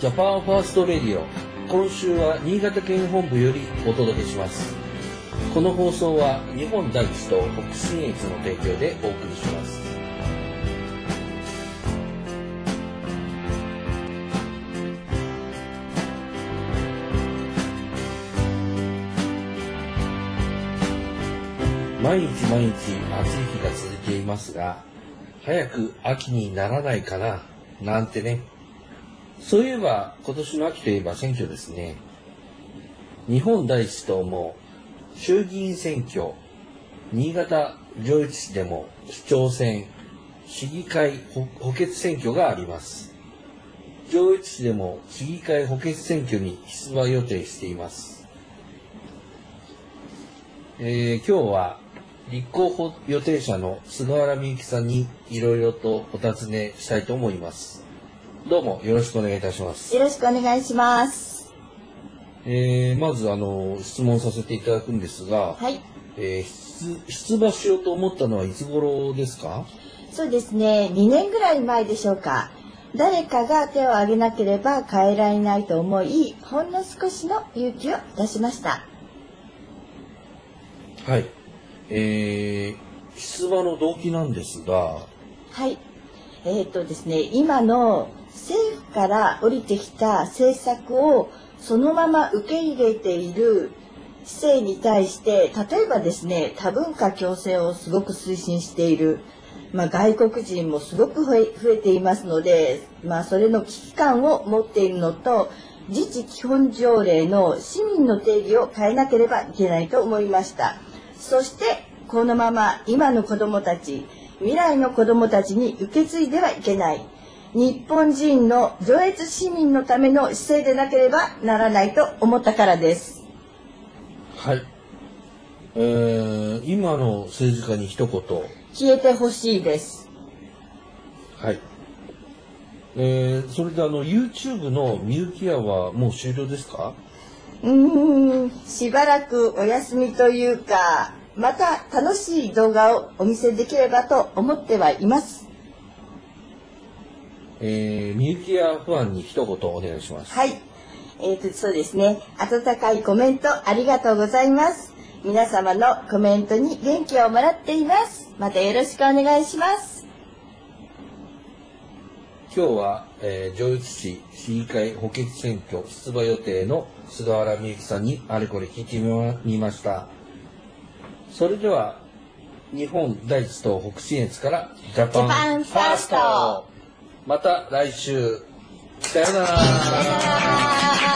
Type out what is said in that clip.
ジャパンファーストレディオ。今週は新潟県本部よりお届けします。この放送は日本第一党北信越の提供でお送りします。毎日毎日暑い日が続いていますが早く秋にならないかななんてね。そういえば今年の秋といえば選挙ですね。日本第一党も衆議院選挙新潟上越市でも市長選市議会補欠選挙があります。上越市でも市議会補欠選挙に出馬予定しています、えー今日は立候補予定者の菅原美幸さんにいろいろとお尋ねしたいと思います。どうもよろしくお願いいたします。よろしくお願いします。えーまずあの質問させていただくんですが、はい。えー出出馬しようと思ったのはいつ頃ですか？そうですね。2年ぐらい前でしょうか。誰かが手を挙げなければ変えられないと思い、ほんの少しの勇気を出しました。はい。えー出馬の動機なんですが、はい。えーとですね、今の政府から降りてきた政策をそのまま受け入れている姿勢に対して、例えばですね、多文化共生をすごく推進している、まあ、外国人もすごく増えていますので、まあ、それの危機感を持っているのと、自治基本条例の市民の定義を変えなければいけないと思いました。そして、このまま今の子供たち、未来の子供たちに受け継いではいけない。日本人の上越市民のための姿勢でなければならないと思ったからです。はい。えー今の政治家に一言、消えてほしいです。はい。えーそれであの YouTube のミューキアはもう終了ですか？うーん、しばらくお休みというか、また楽しい動画をお見せできればと思ってはいます。えー、ミューキアファンに一言お願いします。はい。えーと、そうですね。温かいコメントありがとうございます。皆様のコメントに元気をもらっています。またよろしくお願いします。今日は、えー上越市市議会補欠選挙出馬予定の菅原美幸さんにあれこれ聞いてみました。それでは、日本第一党北信越からジャパンファースト。また来週。さよなら